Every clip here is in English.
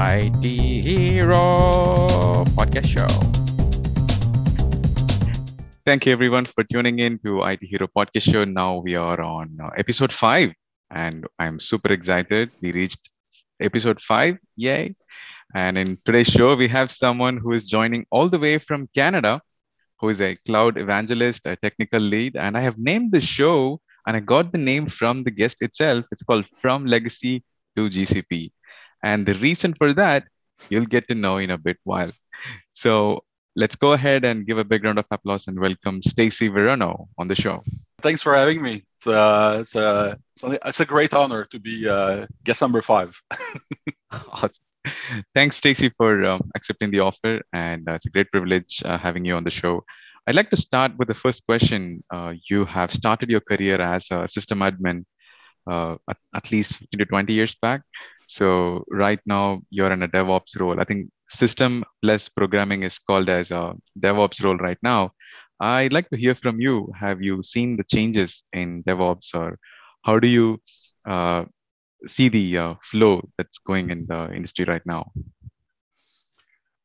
IT Hero podcast show. Thank you everyone for tuning in to IT Hero podcast show. Now we are on uh, episode five, and I'm super excited. We reached episode five, yay! And in today's show, we have someone who is joining all the way from Canada, who is a cloud evangelist, a technical lead, and I have named the show and I got the name from the guest itself. It's called From Legacy to GCP. And the reason for that, you'll get to know in a bit while. So let's go ahead and give a big round of applause and welcome Stacy Verano on the show. Thanks for having me. It's, uh, it's, uh, it's, a great honor to be uh, guest number five. awesome. Thanks, Stacy, for um, accepting the offer. And uh, it's a great privilege uh, having you on the show. I'd like to start with the first question. Uh, you have started your career as a system admin uh, at, at, least 15 to 20 years back. So right now you're in a DevOps role. I think system plus programming is called as a DevOps role right now. I'd like to hear from you. Have you seen the changes in DevOps or how do you uh, see the uh, flow that's going in the industry right now?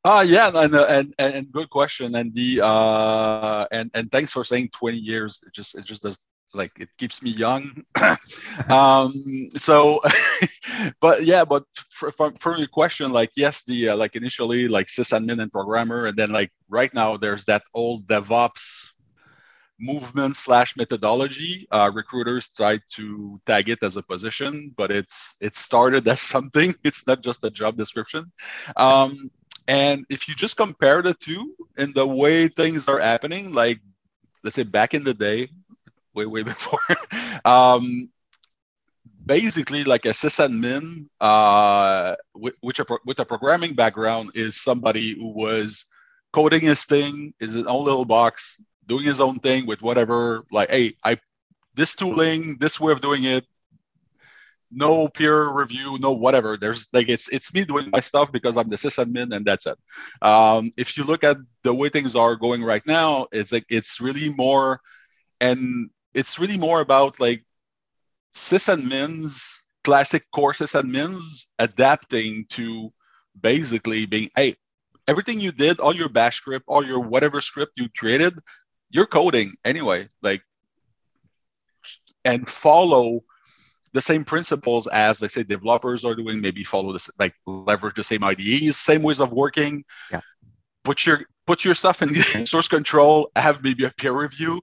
Uh, yeah, and, and, and good question. And the uh, and and thanks for saying 20 years. It just it just does like it keeps me young. um, so, but yeah, but for, for, your question, like yes, the uh, like initially like sysadmin and programmer, and then like right now there's that old DevOps movement slash methodology. Uh, recruiters try to tag it as a position, but it's it started as something. It's not just a job description. Um, and if you just compare the two in the way things are happening, like let's say back in the day, way way before, um, basically like a sysadmin, uh, which a, with a programming background is somebody who was coding his thing, is his own little box, doing his own thing with whatever. Like, hey, I this tooling, this way of doing it, no peer review, no whatever. There's like it's it's me doing my stuff because I'm the sysadmin and that's it. Um, if you look at the way things are going right now, it's like it's really more, and it's really more about like sysadmins, classic core sysadmins adapting to basically being hey, everything you did, all your bash script, all your whatever script you created, you're coding anyway, like and follow the same principles as let's say developers are doing maybe follow this like leverage the same IDEs same ways of working. Yeah. Put your put your stuff in source control have maybe a peer review.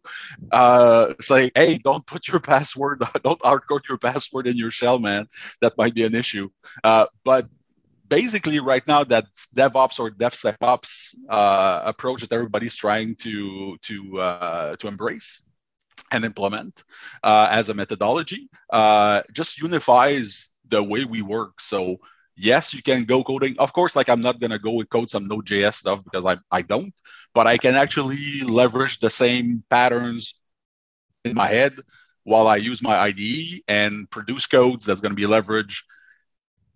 Uh say hey don't put your password don't hardcode your password in your shell man. That might be an issue. Uh, but basically right now that devops or devsecops uh, approach that everybody's trying to to uh, to embrace and implement uh, as a methodology uh, just unifies the way we work. So yes, you can go coding. Of course, like I'm not gonna go and code some Node.js stuff because I, I don't, but I can actually leverage the same patterns in my head while I use my IDE and produce codes that's gonna be leveraged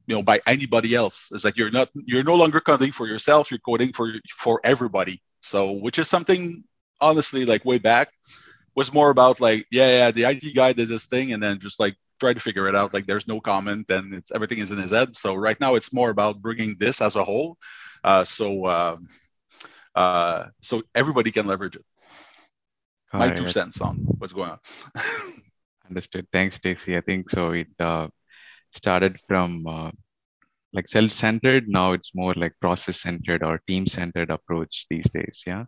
you know by anybody else it's like you're not you're no longer coding for yourself you're coding for for everybody so which is something honestly like way back was more about like, yeah, yeah, the IT guy did this thing, and then just like try to figure it out. Like, there's no comment, and it's everything is in his head. So right now, it's more about bringing this as a whole, uh, so uh, uh, so everybody can leverage it. My two cents on what's going on. Understood. Thanks, Stacy. I think so. It uh, started from uh, like self-centered. Now it's more like process-centered or team-centered approach these days. Yeah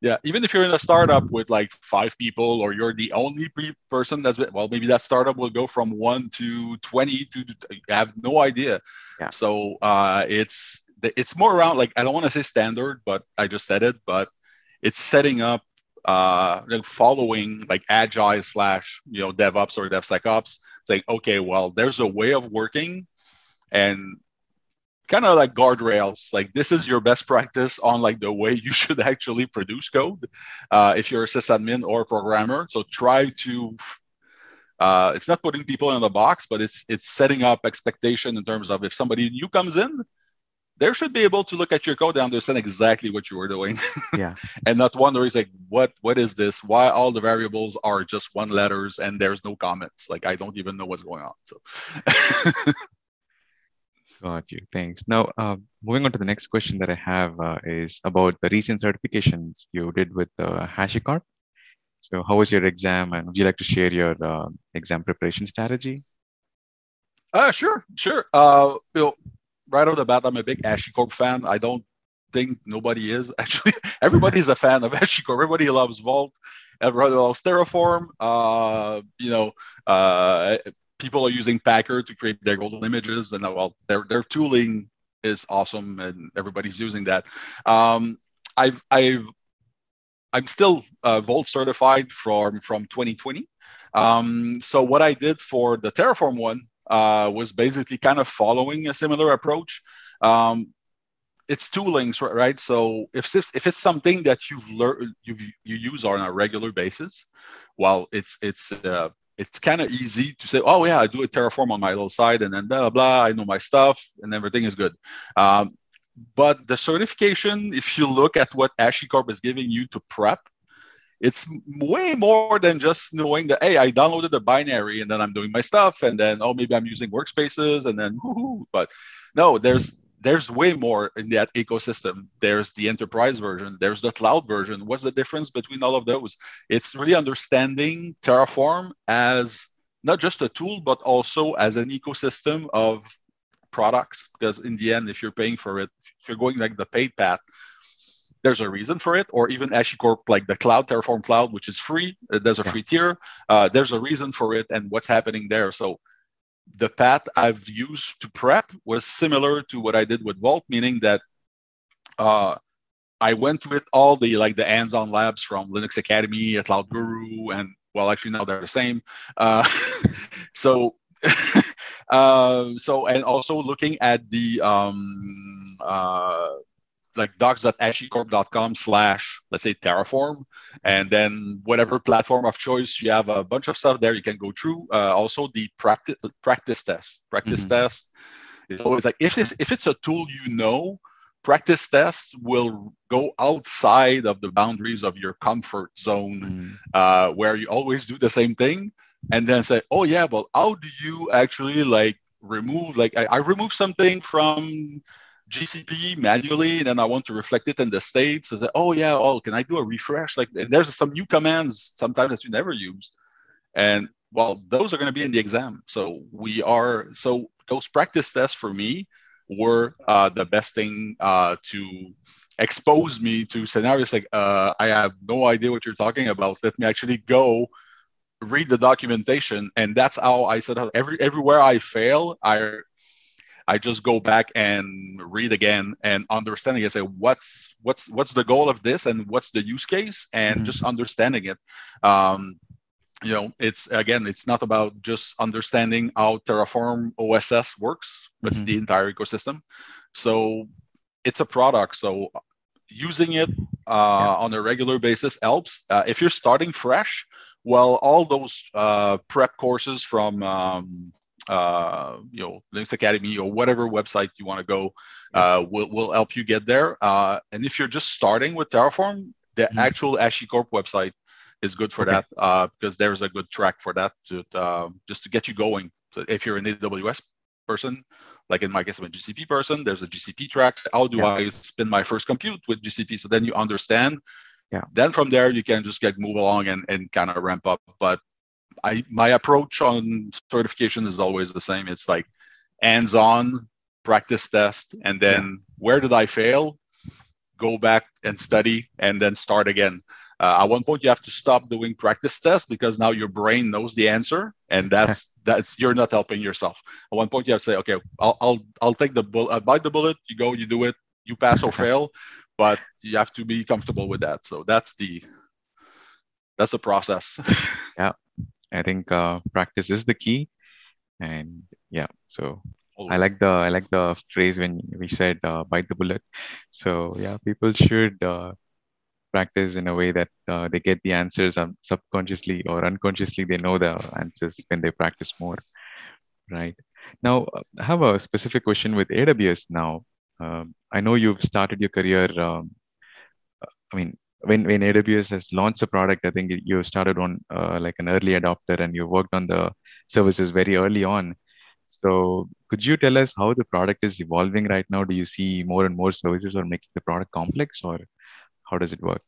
yeah even if you're in a startup with like five people or you're the only person that's well maybe that startup will go from one to 20 to I have no idea yeah. so uh, it's it's more around like i don't want to say standard but i just said it but it's setting up uh, like following like agile slash you know devops or devsecops saying okay well there's a way of working and kind of like guardrails like this is your best practice on like the way you should actually produce code uh, if you're a sysadmin or a programmer. So try to uh, it's not putting people in the box but it's it's setting up expectation in terms of if somebody new comes in they should be able to look at your code and understand exactly what you were doing. Yeah. And not wonder is like what what is this? Why all the variables are just one letters and there's no comments? Like i don't even know what's going on so Got you. Thanks. Now, uh, moving on to the next question that I have uh, is about the recent certifications you did with uh, HashiCorp. So, how was your exam, and would you like to share your uh, exam preparation strategy? Uh, sure, sure. Uh, you know, right off the bat, I'm a big HashiCorp fan. I don't think nobody is actually. Everybody's a fan of HashiCorp. Everybody loves Vault. Everybody loves Terraform. Uh, you know, uh, people are using Packer to create their golden images, and uh, well, their their tooling is awesome, and everybody's using that. Um, I've I've I'm still uh, Vault certified from from 2020. Um, so what I did for the Terraform one uh, was basically kind of following a similar approach. Um, it's toolings, right? So if if it's something that you've learned you you use on a regular basis, well, it's it's uh, it's kind of easy to say, oh yeah, I do a Terraform on my little side, and then blah blah. I know my stuff, and everything is good. Um, but the certification, if you look at what HashiCorp is giving you to prep, it's way more than just knowing that hey, I downloaded a binary and then I'm doing my stuff, and then oh maybe I'm using workspaces, and then whoo But no, there's there's way more in that ecosystem. There's the enterprise version, there's the cloud version. What's the difference between all of those? It's really understanding Terraform as not just a tool, but also as an ecosystem of products. Because in the end, if you're paying for it, if you're going like the paid path, there's a reason for it, or even HashiCorp, like the cloud, Terraform Cloud, which is free. There's a free tier. Uh, there's a reason for it and what's happening there. So the path I've used to prep was similar to what I did with Vault, meaning that uh, I went with all the like the hands-on labs from Linux Academy, Cloud Guru, and well, actually now they're the same. Uh, so, uh, so and also looking at the um, uh, like docs.hashicorp.com slash let's say terraform and then whatever platform of choice you have a bunch of stuff there you can go through uh, also the practice practice test practice mm-hmm. test it's always like if, it, if it's a tool you know practice tests will go outside of the boundaries of your comfort zone mm-hmm. uh, where you always do the same thing and then say oh yeah but how do you actually like remove like I, I remove something from GCP manually, and then I want to reflect it in the states. So that oh yeah, oh can I do a refresh? Like there's some new commands sometimes that you never use, and well, those are going to be in the exam. So we are so those practice tests for me were uh, the best thing uh, to expose me to scenarios like uh, I have no idea what you're talking about. Let me actually go read the documentation, and that's how I said every everywhere I fail, I I just go back and read again and understanding it. Say what's what's what's the goal of this and what's the use case and mm-hmm. just understanding it. Um, you know, it's again, it's not about just understanding how Terraform OSS works, but mm-hmm. it's the entire ecosystem. So it's a product. So using it uh, yeah. on a regular basis helps. Uh, if you're starting fresh, well, all those uh, prep courses from um, uh, you know, Linux Academy or whatever website you want to go uh, will, will help you get there. Uh, and if you're just starting with Terraform, the mm-hmm. actual HashiCorp website is good for okay. that uh, because there's a good track for that to uh, just to get you going. So if you're an AWS person, like in my case, I'm a GCP person, there's a GCP track. How do yeah. I spin my first compute with GCP? So then you understand. Yeah. Then from there, you can just get move along and, and kind of ramp up. But I my approach on certification is always the same. It's like hands-on practice test, and then yeah. where did I fail? Go back and study, and then start again. Uh, at one point, you have to stop doing practice tests because now your brain knows the answer, and that's that's you're not helping yourself. At one point, you have to say, okay, I'll I'll, I'll take the bullet, uh, bite the bullet. You go, you do it, you pass or fail, but you have to be comfortable with that. So that's the that's the process. yeah I think uh, practice is the key, and yeah. So Always. I like the I like the phrase when we said uh, bite the bullet. So yeah, people should uh, practice in a way that uh, they get the answers subconsciously or unconsciously. They know the answers when they practice more. Right now, I have a specific question with AWS. Now, um, I know you've started your career. Um, I mean, when when AWS has launched a product, I think you started on uh, like an early adopter and you worked on the services very early on. So could you tell us how the product is evolving right now? Do you see more and more services or making the product complex, or how does it work?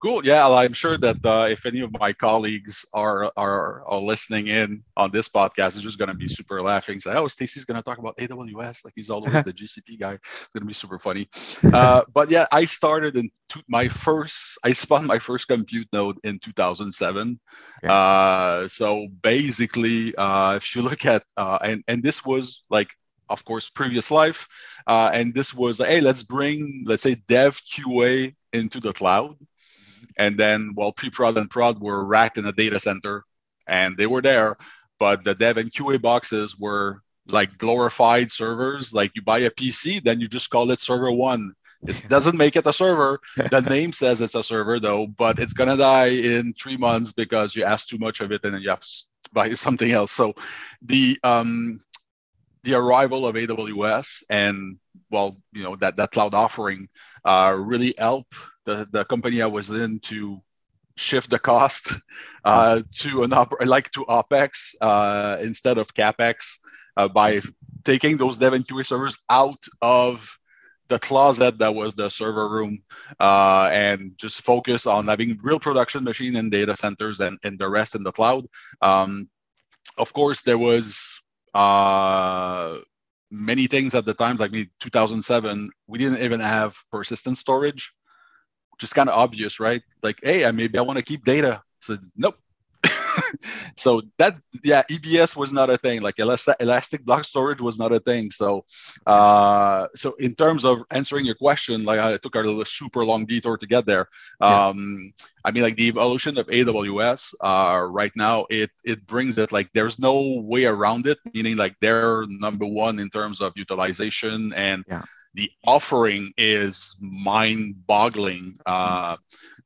Cool. Yeah, I'm sure that uh, if any of my colleagues are, are are listening in on this podcast, it's just going to be super laughing. Say, "Oh, Stacy's going to talk about AWS like he's always the GCP guy." It's going to be super funny. Uh, but yeah, I started in to, my first. I spun my first compute node in 2007. Yeah. Uh, so basically, uh, if you look at uh, and and this was like of course previous life uh, and this was hey let's bring let's say dev qa into the cloud and then, well, pre-prod and prod were racked in a data center, and they were there, but the dev and QA boxes were like glorified servers. Like you buy a PC, then you just call it server one. It doesn't make it a server. The name says it's a server though, but it's gonna die in three months because you ask too much of it and then you have to buy something else. So the um, the arrival of AWS and well, you know that that cloud offering uh, really help the, the company I was in to shift the cost uh, to an op- like to opex uh, instead of capex uh, by taking those dev and QA servers out of the closet that was the server room uh, and just focus on having real production machine and data centers and, and the rest in the cloud. Um, of course, there was uh, many things at the time, like me, 2007, we didn't even have persistent storage just kind of obvious, right? Like, hey, I maybe I want to keep data. So nope. so that yeah, EBS was not a thing. Like elastic, elastic block storage was not a thing. So uh, so in terms of answering your question, like I took a super long detour to get there. Um, yeah. I mean, like the evolution of AWS uh, right now, it it brings it like there's no way around it. Meaning like they're number one in terms of utilization and yeah the offering is mind-boggling. Uh,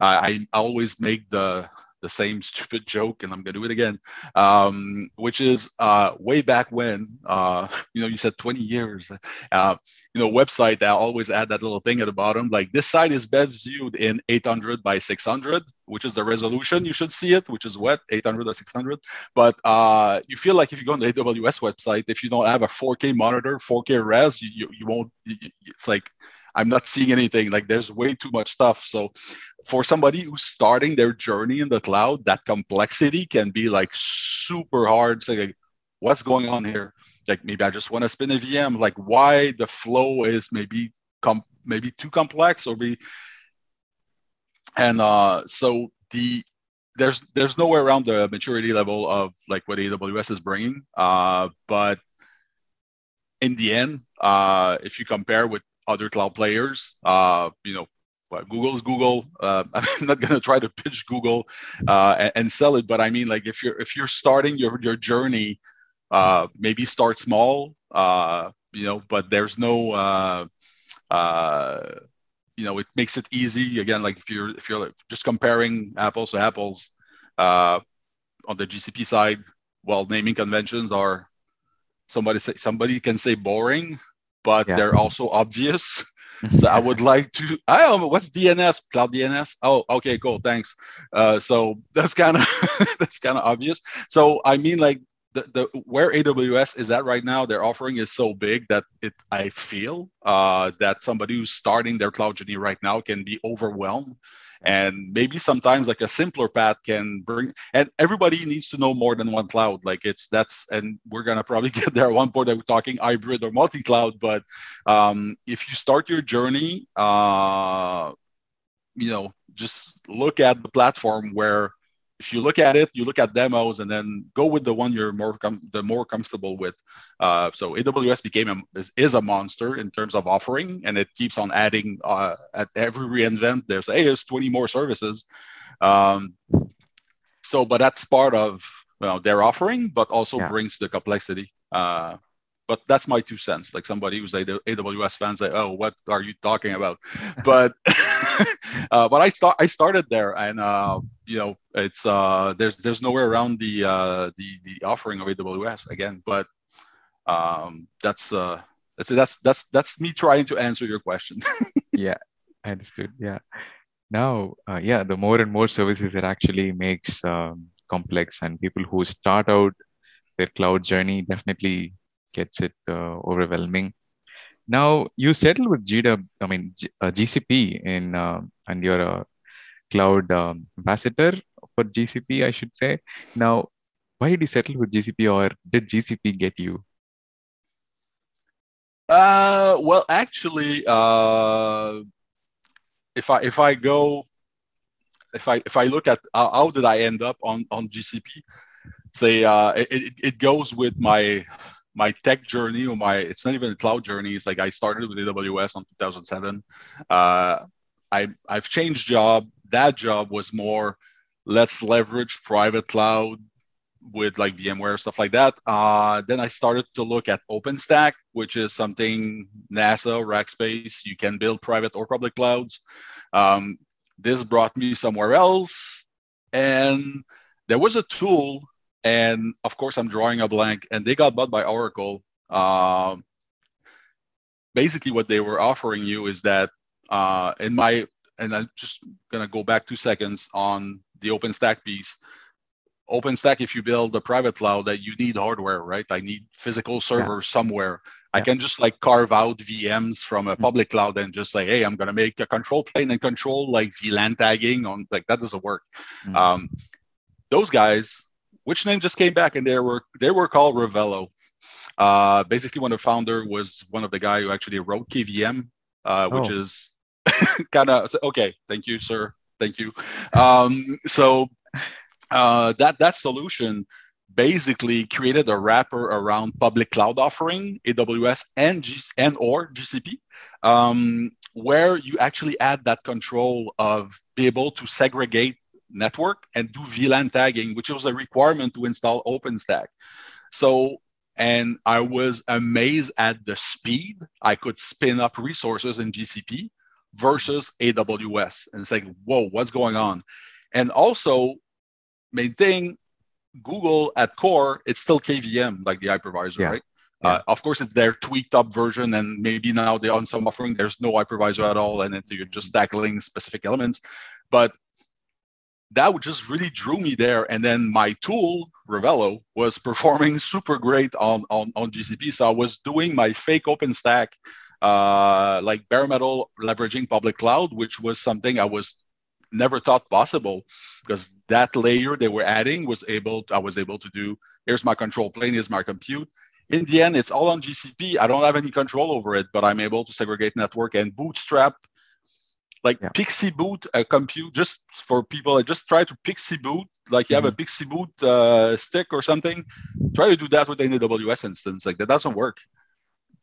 I, I always make the the same stupid joke, and I'm gonna do it again, um, which is uh, way back when, uh, you know, you said 20 years, uh, you know, website that always add that little thing at the bottom, like this site is best viewed in 800 by 600, which is the resolution you should see it, which is what 800 or 600. But uh, you feel like if you go on the AWS website, if you don't have a 4K monitor, 4K res, you, you, you won't. It's like I'm not seeing anything. Like there's way too much stuff. So for somebody who's starting their journey in the cloud, that complexity can be like super hard. So like, what's going on here? Like maybe I just want to spin a VM. Like why the flow is maybe com- maybe too complex or be and uh, so the there's there's nowhere around the maturity level of like what AWS is bringing. Uh, but in the end, uh, if you compare with other cloud players. Uh, you know, Google is Google. Uh, I'm not gonna try to pitch Google uh, and, and, sell it, but I mean, like if you're if you're starting your your journey, uh, maybe start small. Uh, you know, but there's no. Uh, uh, you know, it makes it easy. Again, like if you're if you're just comparing apples to apples uh, on the GCP side, well, naming conventions are somebody say somebody can say boring but yeah. they're also obvious. so I would like to. I don't know what's DNS, cloud DNS. Oh, okay, cool, thanks. Uh, so that's kind of that's kind of obvious. So I mean, like the, the where AWS is at right now, their offering is so big that it I feel uh, that somebody who's starting their cloud journey right now can be overwhelmed and maybe sometimes like a simpler path can bring and everybody needs to know more than one cloud. Like it's that's and we're gonna probably get there at one point that we're talking hybrid or multi-cloud but um, if you start your journey uh, you know just look at the platform where if you look at it, you look at demos and then go with the one you're more com- the more comfortable with. Uh, so AWS became a, is, is, a monster in terms of offering, and it keeps on adding uh, at every re:Invent. There's hey, there's 20 more services. Um, so, but that's part of you know, their offering, but also yeah. brings the complexity. Uh, but that's my two cents. Like somebody who's AWS fan say, "Oh, what are you talking about?" but uh, but I start I started there, and uh, you know, it's uh, there's there's nowhere around the uh, the the offering of AWS again. But um, that's uh, that's that's that's that's me trying to answer your question. yeah, I understood. Yeah. Now, uh, yeah, the more and more services it actually makes um, complex, and people who start out their cloud journey definitely gets it uh, overwhelming. Now you settle with GW, I mean G, uh, GCP in uh, and you're a cloud um, ambassador for GCP, I should say. Now, why did you settle with GCP, or did GCP get you? Uh, well, actually, uh, if I if I go, if I if I look at how did I end up on on GCP, say uh, it, it goes with my my tech journey or my it's not even a cloud journey. It's like i started with aws on 2007 uh, I, i've changed job. That job was more let's leverage private cloud with like vmware stuff like that. Uh, then i started to look at openstack which is something nasa rackspace you can build private or public clouds. Um, this brought me somewhere else. And there was a tool and of course i'm drawing a blank and they got bought by oracle uh, basically what they were offering you is that uh, in my and i'm just going to go back two seconds on the openstack piece openstack if you build a private cloud that you need hardware right i need physical servers yeah. somewhere yeah. i can just like carve out vms from a mm-hmm. public mm-hmm. cloud and just say hey i'm going to make a control plane and control like vlan tagging on like that doesn't work mm-hmm. um, those guys which name just came back and they were they were called Ravello. Uh, basically, one of the founder was one of the guy who actually wrote KVM, uh, which oh. is kind of okay. Thank you, sir. Thank you. Um, so uh, that that solution basically created a wrapper around public cloud offering, AWS and G- and or GCP, um, where you actually add that control of be able to segregate network and do VLAN tagging, which was a requirement to install OpenStack. So, and I was amazed at the speed I could spin up resources in GCP versus AWS. And it's like, whoa, what's going on? And also, main thing, Google at core, it's still KVM, like the hypervisor, yeah. right? Yeah. Uh, of course, it's their tweaked up version, and maybe now they're on some offering there's no hypervisor at all, and then you're just tackling specific elements. But that just really drew me there. And then my tool, Ravello, was performing super great on, on, on GCP. So I was doing my fake OpenStack, uh, like bare metal leveraging public cloud, which was something I was never thought possible because that layer they were adding was able, to, I was able to do, here's my control plane, here's my compute. In the end, it's all on GCP. I don't have any control over it, but I'm able to segregate network and bootstrap like yeah. PXE boot a compute just for people I just try to PXE boot like you mm-hmm. have a mm-hmm. Boot uh, stick or something try to do that with an aws instance like that doesn't work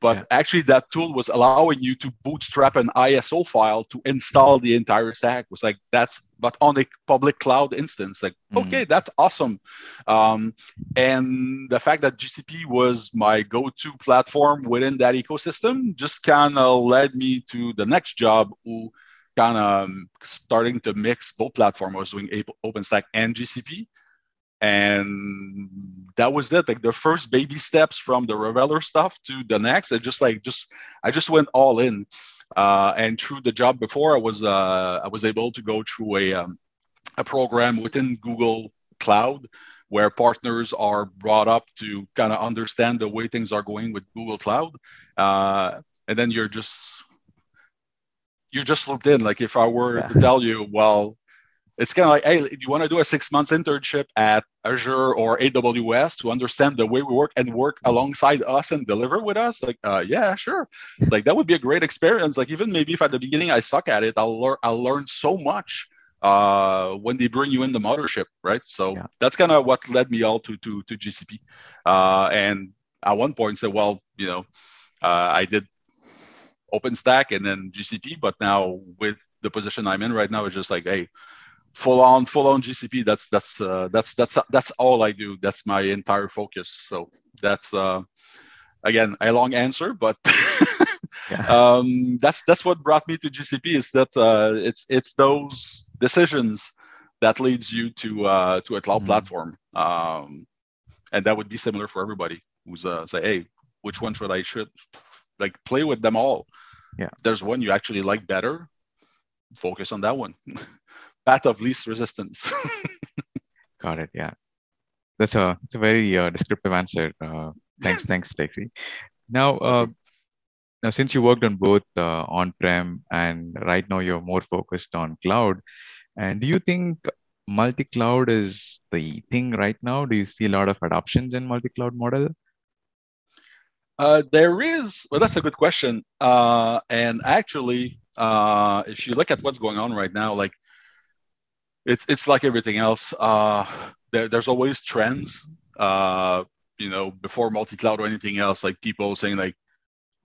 but yeah. actually that tool was allowing you to bootstrap an iso file to install the entire stack it was like that's but on a public cloud instance like mm-hmm. okay that's awesome um, and the fact that gcp was my go-to platform within that ecosystem just kind of led me to the next job who kind of um, starting to mix both platforms. I was doing OpenStack and GCP. And that was it. Like the first baby steps from the Ravello stuff to the next. It just like just I just went all in. Uh, and through the job before, I was uh, I was able to go through a um, a program within Google Cloud where partners are brought up to kind of understand the way things are going with Google Cloud. Uh, and then you're just you're just looped in. Like if I were yeah. to tell you, well, it's kind of like, hey, you want to do a six months internship at Azure or AWS to understand the way we work and work alongside us and deliver with us? Like, uh, yeah, sure. Like that would be a great experience. Like even maybe if at the beginning I suck at it, I'll learn. I'll learn so much uh, when they bring you in the mothership, right? So yeah. that's kind of what led me all to to to GCP. Uh, and at one point said, well, you know, uh, I did OpenStack and then GCP. But now with the position I'm in right now, it's just like, hey, full on, full on GCP. That's that's uh, that's that's that's all I do. That's my entire focus. So that's uh, again a long answer, but yeah. um, that's that's what brought me to GCP. Is that uh, it's it's those decisions that leads you to uh, to a cloud mm-hmm. platform, um, and that would be similar for everybody who's uh, say, hey, which one should I should like play with them all. Yeah. There's one you actually like better, focus on that one. Path of least resistance. Got it. Yeah. That's a, it's a very uh, descriptive answer. Uh, thanks, thanks, Lexi. Now, uh, now since you worked on both uh, on-prem and right now you're more focused on cloud, and do you think multi-cloud is the thing right now? Do you see a lot of adoptions in multi-cloud model? Uh, there is. Well, that's a good question. Uh, and actually, uh, if you look at what's going on right now, like it's it's like everything else. Uh, there, there's always trends. Uh, you know, before multi-cloud or anything else, like people saying like,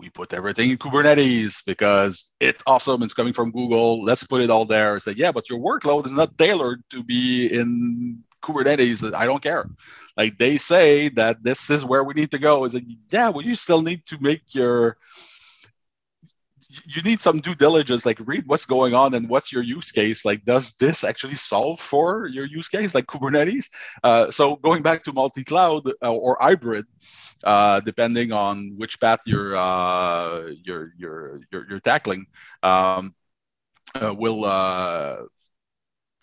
we put everything in Kubernetes because it's awesome. It's coming from Google. Let's put it all there. Say, yeah, but your workload is not tailored to be in Kubernetes. I don't care. Like they say that this is where we need to go. Is like, yeah, well, you still need to make your you need some due diligence like read what's going on and what's your use case like does this actually solve for your use case like kubernetes uh, so going back to multi-cloud uh, or hybrid uh, depending on which path you're uh, you're, you're, you're you're tackling um, uh, will uh,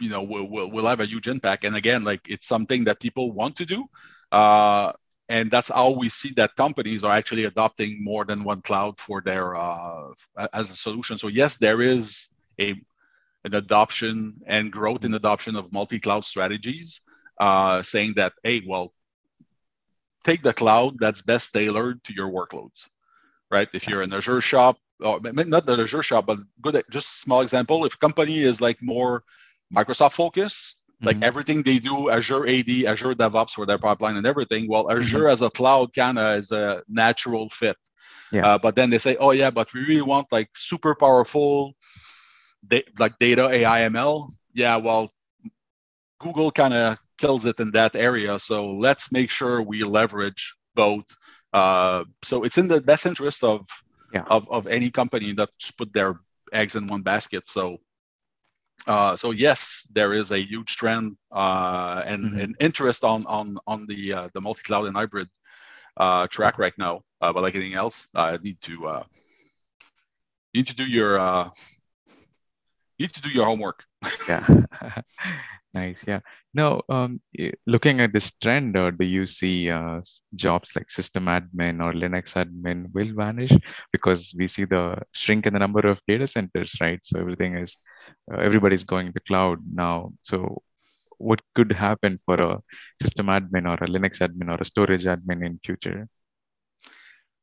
you know will, will will have a huge impact and again like it's something that people want to do uh, and that's how we see that companies are actually adopting more than one cloud for their uh, as a solution so yes there is a an adoption and growth in adoption of multi-cloud strategies uh, saying that hey well take the cloud that's best tailored to your workloads, right? If you're an Azure shop, or not the Azure shop, but good, just small example. If a company is like more Microsoft mm-hmm. like everything they do, Azure AD, Azure DevOps for their pipeline and everything, well, mm-hmm. Azure mm-hmm. as a cloud kind of is a natural fit. Yeah. Uh, but then they say, oh yeah, but we really want like super powerful, da- like data AI ML. Yeah, well, Google kind of kills it in that area. So let's make sure we leverage both. Uh, so it's in the best interest of, yeah. of of any company that's put their eggs in one basket. So uh, so yes, there is a huge trend uh, and, mm-hmm. and interest on on on the uh, the multi cloud and hybrid uh, track right now. Uh, but like anything else, I need to need to do your you need to do your homework. yeah. Nice. Yeah. Now, um, looking at this trend, uh, do you see uh, jobs like system admin or Linux admin will vanish because we see the shrink in the number of data centers, right? So everything is, uh, everybody's going to cloud now. So what could happen for a system admin or a Linux admin or a storage admin in future?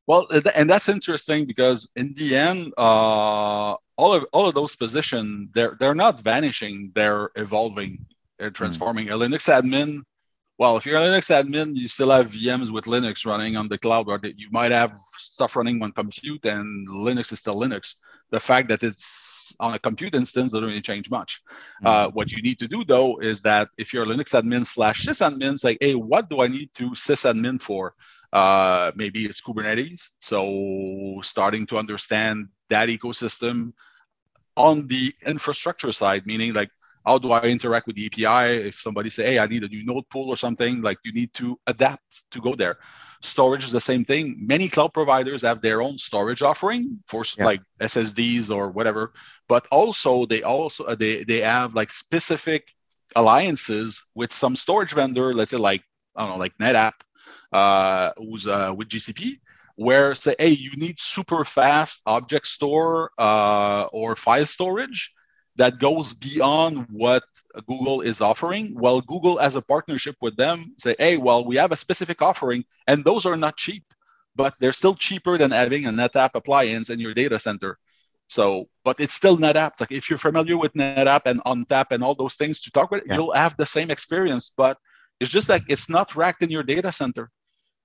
Well, and that's interesting because in the end, uh, all of all of those positions they're they're not vanishing; they're evolving they're transforming mm. a Linux admin. Well, if you're a Linux admin, you still have VMs with Linux running on the cloud, or you might have stuff running on compute, and Linux is still Linux. The fact that it's on a compute instance doesn't really change much. Mm. Uh, what you need to do though is that if you're a Linux admin slash sysadmin, say, hey, what do I need to sysadmin for? Uh, maybe it's Kubernetes. So starting to understand that ecosystem on the infrastructure side, meaning like how do I interact with the API? If somebody say, hey, I need a new node pool or something, like you need to adapt to go there. Storage is the same thing. Many cloud providers have their own storage offering for yeah. like SSDs or whatever, but also they also uh, they they have like specific alliances with some storage vendor. Let's say like I don't know, like NetApp, uh, who's uh, with GCP, where say, hey, you need super fast object store uh, or file storage that goes beyond what Google is offering. Well, Google has a partnership with them, say, hey, well, we have a specific offering, and those are not cheap, but they're still cheaper than having a NetApp appliance in your data center. So, but it's still NetApp. Like if you're familiar with NetApp and ONTAP and all those things to talk about, yeah. you'll have the same experience, but it's just like it's not racked in your data center.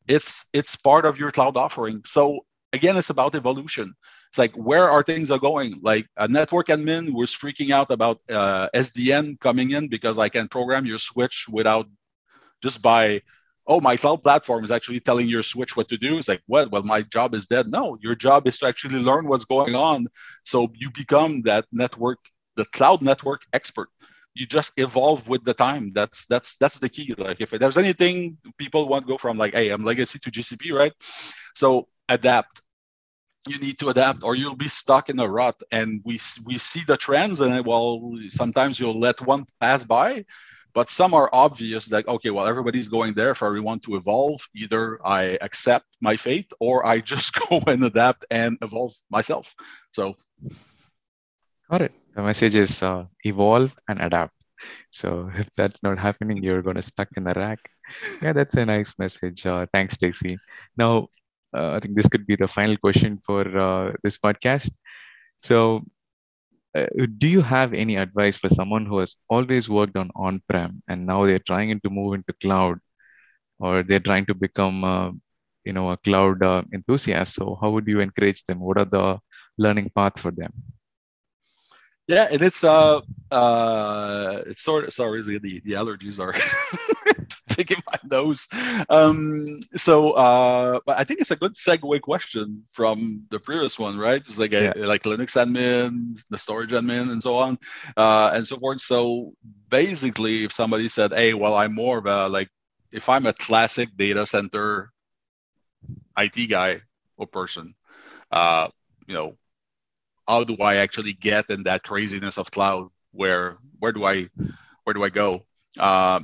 It's it's part of your cloud offering. So again, it's about evolution it's like where are things are going? Like a network admin was freaking out about uh, sdn coming in because i can program your switch without just by oh my cloud platform is actually telling your switch what to do. It's like what? Well my job is dead. No your job is to actually learn what's going on. So you become that network the cloud network expert. You just evolve with the time. That's that's that's the key. Like if there's anything people want to go from like hey i'm legacy to gcp right? So adapt you need to adapt or you'll be stuck in a rut. And we we see the trends and well sometimes you'll let one pass by but some are obvious like okay well everybody's going there for everyone to evolve. Either i accept my fate or i just go and adapt and evolve myself. So. Got it. The message is uh, evolve and adapt. So if that's not happening you're going to stuck in the rack. Yeah that's a nice message. Uh, thanks stacy now uh, i think this could be the final question for uh, this podcast. So uh, do you have any advice for someone who has always worked on on-prem and now they're trying to move into cloud or they're trying to become uh, you know a cloud uh, enthusiast? So how would you encourage them? What are the learning path for them yeah and it's uh uh it's sort of sorry the the, allergies are picking my nose. Um so uh but i think it's a good segue question from the previous one right? It's like a, yeah. like linux admin the storage admin and so on uh and so forth. So basically if somebody said hey well i'm more of a like if i'm a classic data center it guy or person uh you know how do I actually get in that craziness of cloud? Where where do I where do I go? Uh,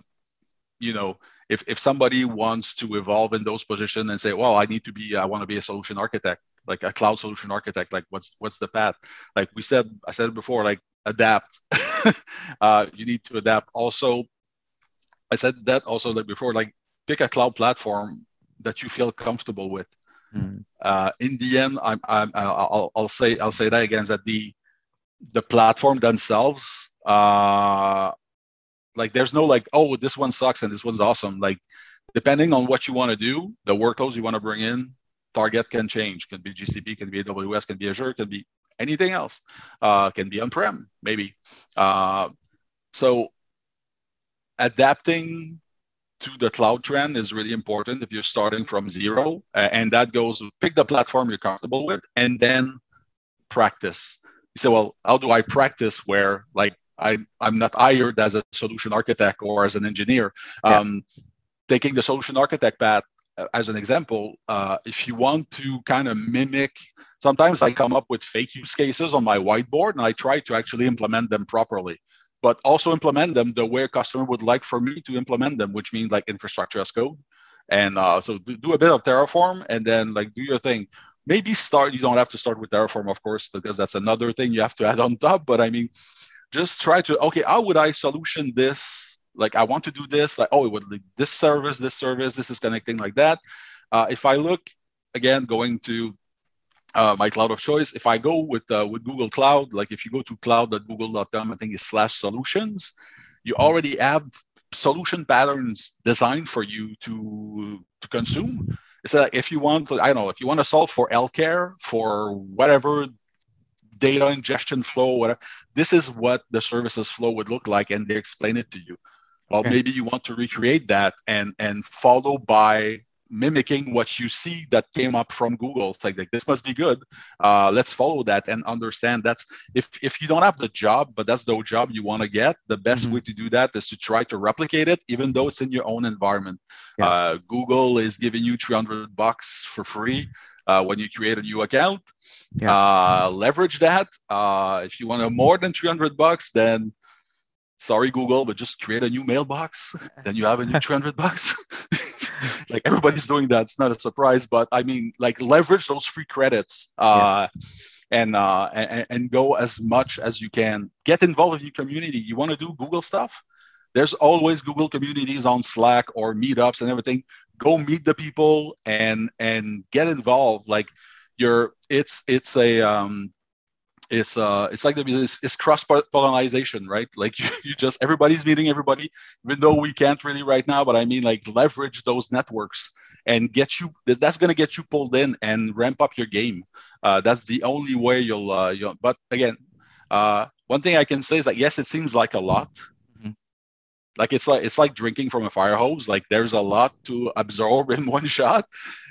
you know, if if somebody wants to evolve in those positions and say, well, I need to be, I want to be a solution architect, like a cloud solution architect, like what's what's the path? Like we said, I said it before, like adapt. uh, you need to adapt. Also, I said that also like before, like pick a cloud platform that you feel comfortable with. Mm. Uh, in the end, I'm, I'm, I'll, I'll say I'll say that again that the the platform themselves, uh, like there's no like oh this one sucks and this one's awesome. Like depending on what you want to do, the workloads you want to bring in, target can change. Can be GCP, can be AWS, can be Azure, can be anything else. Uh, can be on-prem maybe. Uh, so adapting to the cloud trend is really important if you're starting from zero. Uh, and that goes pick the platform you're comfortable with and then practice. You say, well, how do I practice where like I, I'm not hired as a solution architect or as an engineer? Yeah. Um, taking the solution architect path uh, as an example, uh, if you want to kind of mimic, sometimes I come up with fake use cases on my whiteboard and I try to actually implement them properly but also implement them the way a customer would like for me to implement them, which means like infrastructure as code. And uh, so do, do a bit of Terraform and then like do your thing. Maybe start, you don't have to start with Terraform, of course, because that's another thing you have to add on top. But I mean, just try to, okay, how would I solution this? Like I want to do this, like, oh, it would like this service, this service, this is connecting like that. Uh, if I look again, going to uh, my cloud of choice. If I go with uh, with Google Cloud, like if you go to cloud.google.com, I think it's slash solutions, you mm-hmm. already have solution patterns designed for you to to consume. It's like if you want, I don't know, if you want to solve for healthcare, for whatever data ingestion flow, whatever, this is what the services flow would look like, and they explain it to you. Well, okay. maybe you want to recreate that and and follow by mimicking what you see that came up from Google. It's like, like this must be good. Uh, let's follow that and understand that's if if you don't have the job, but that's the job you want to get, the best mm-hmm. way to do that is to try to replicate it, even though it's in your own environment. Yeah. Uh, Google is giving you 300 bucks for free uh, when you create a new account. Yeah. Uh, leverage that. Uh, if you want more than 300 bucks, then sorry Google, but just create a new mailbox. then you have a new 300 bucks. like everybody's doing that. It's not a surprise, but I mean, like leverage those free credits. Uh, yeah. And, uh, and and go as much as you can. Get involved in your community. You want to do Google stuff? There's always Google communities on Slack or meetups and everything. Go meet the people and and get involved. Like you're, it's it's a um, it's uh it's like the it's, it's cross pollination right? Like you, you, just everybody's meeting everybody even though we can't really right now but i mean like leverage those networks and get you that's going to get you pulled in and ramp up your game. Uh, that's the only way you'll uh you'll but again uh one thing i can say is that yes it seems like a lot. Mm-hmm. like it's like it's like drinking from a fire hose. Like there's a lot to absorb in one shot.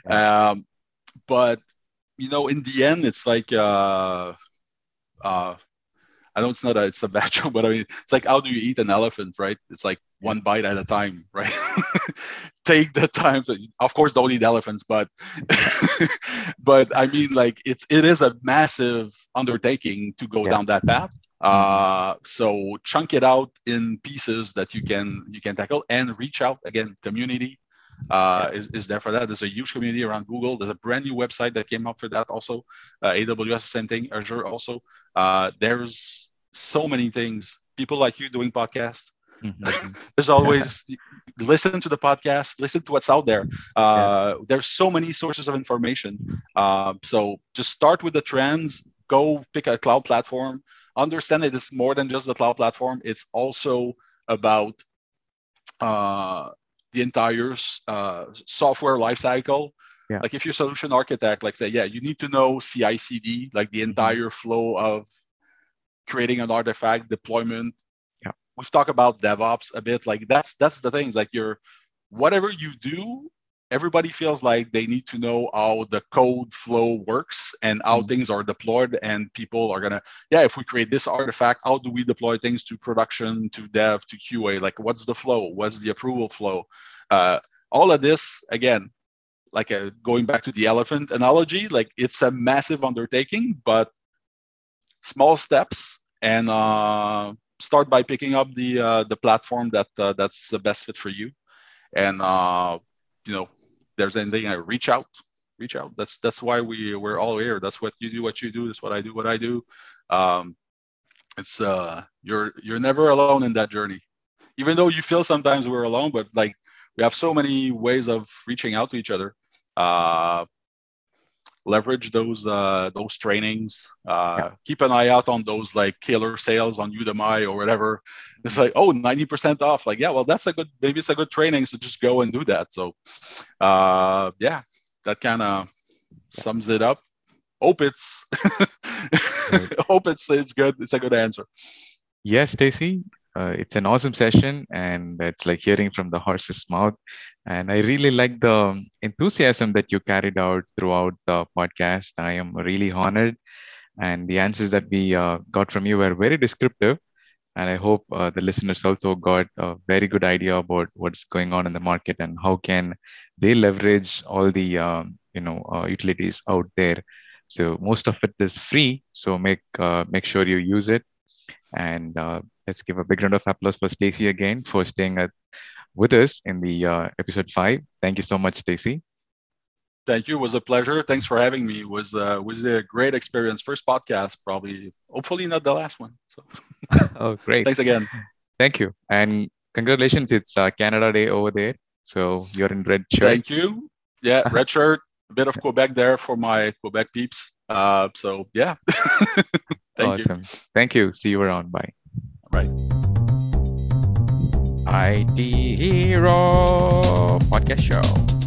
Um but you know in the end it's like uh uh, I know it's not a it's a bad joke, but I mean it's like how do you eat an elephant, right? It's like one bite at a time, right? Take the time to, of course, don't eat elephants, but but I mean like it's it is a massive undertaking to go yeah. down that path. Uh, so chunk it out in pieces that you can you can tackle and reach out again. Community uh, is, is there for that. There's a huge community around Google. There's a brand new website that came up for that also. Uh, AWS, same thing. Azure also. Uh, there's so many things. People like you doing podcasts. Mm-hmm. there's always listen to the podcast, listen to what's out there. Uh, yeah. There's so many sources of information. Uh, so just start with the trends. Go pick a cloud platform. Understand it is more than just the cloud platform. It's also about uh, the entire uh, software lifecycle. Yeah. Like if you're a solution architect, like say, yeah, you need to know CI/CD, like the mm-hmm. entire flow of creating an artifact deployment. Yeah. We've talked about DevOps a bit. Like that's that's the things. Like you're whatever you do, everybody feels like they need to know how the code flow works and how mm-hmm. things are deployed and people are gonna yeah if we create this artifact how do we deploy things to production to dev to qa? Like what's the flow? What's the approval flow? Uh, all of this again like a, uh, going back to the elephant analogy like it's a massive undertaking but small steps and uh, start by picking up the uh, the platform that uh, that's the best fit for you. And uh, you know there's anything, I reach out, reach out. That's that's why we we're all here. That's what you do, what you do. That's what I do, what I do. Um, it's uh, you're you're never alone in that journey, even though you feel sometimes we're alone. But like we have so many ways of reaching out to each other. Uh, leverage those uh, those trainings. Uh, yeah. Keep an eye out on those like killer sales on Udemy or whatever. It's like oh 90% off. Like yeah, well that's a good maybe it's a good training. So just go and do that. So uh, yeah, that kind of sums it up. Hope it's hope it's it's good. It's a good answer. Yes, Stacy. Uh, it's an awesome session and it's like hearing from the horse's mouth. And i really like the enthusiasm that you carried out throughout the podcast. I am really honored. And the answers that we uh, got from you were very descriptive. And i hope uh, the listeners also got a very good idea about what's going on in the market and how can they leverage all the um, you know uh, utilities out there. So most of it is free. So make uh, make sure you use it. And uh, let's give a big round of applause for Stacy again for staying at, with us in the uh, episode five. Thank you so much, Stacy. Thank you. It was a pleasure. Thanks for having me. It was uh, was a great experience. First podcast, probably. Hopefully not the last one. So. oh, great. Thanks again. Thank you, and congratulations. It's uh, Canada Day over there, so you're in red shirt. Thank you. Yeah, red shirt. A bit of Quebec there for my Quebec peeps. Uh, so yeah. Thank awesome. You. Thank you. See you around. Bye. Right. ID Hero Podcast Show.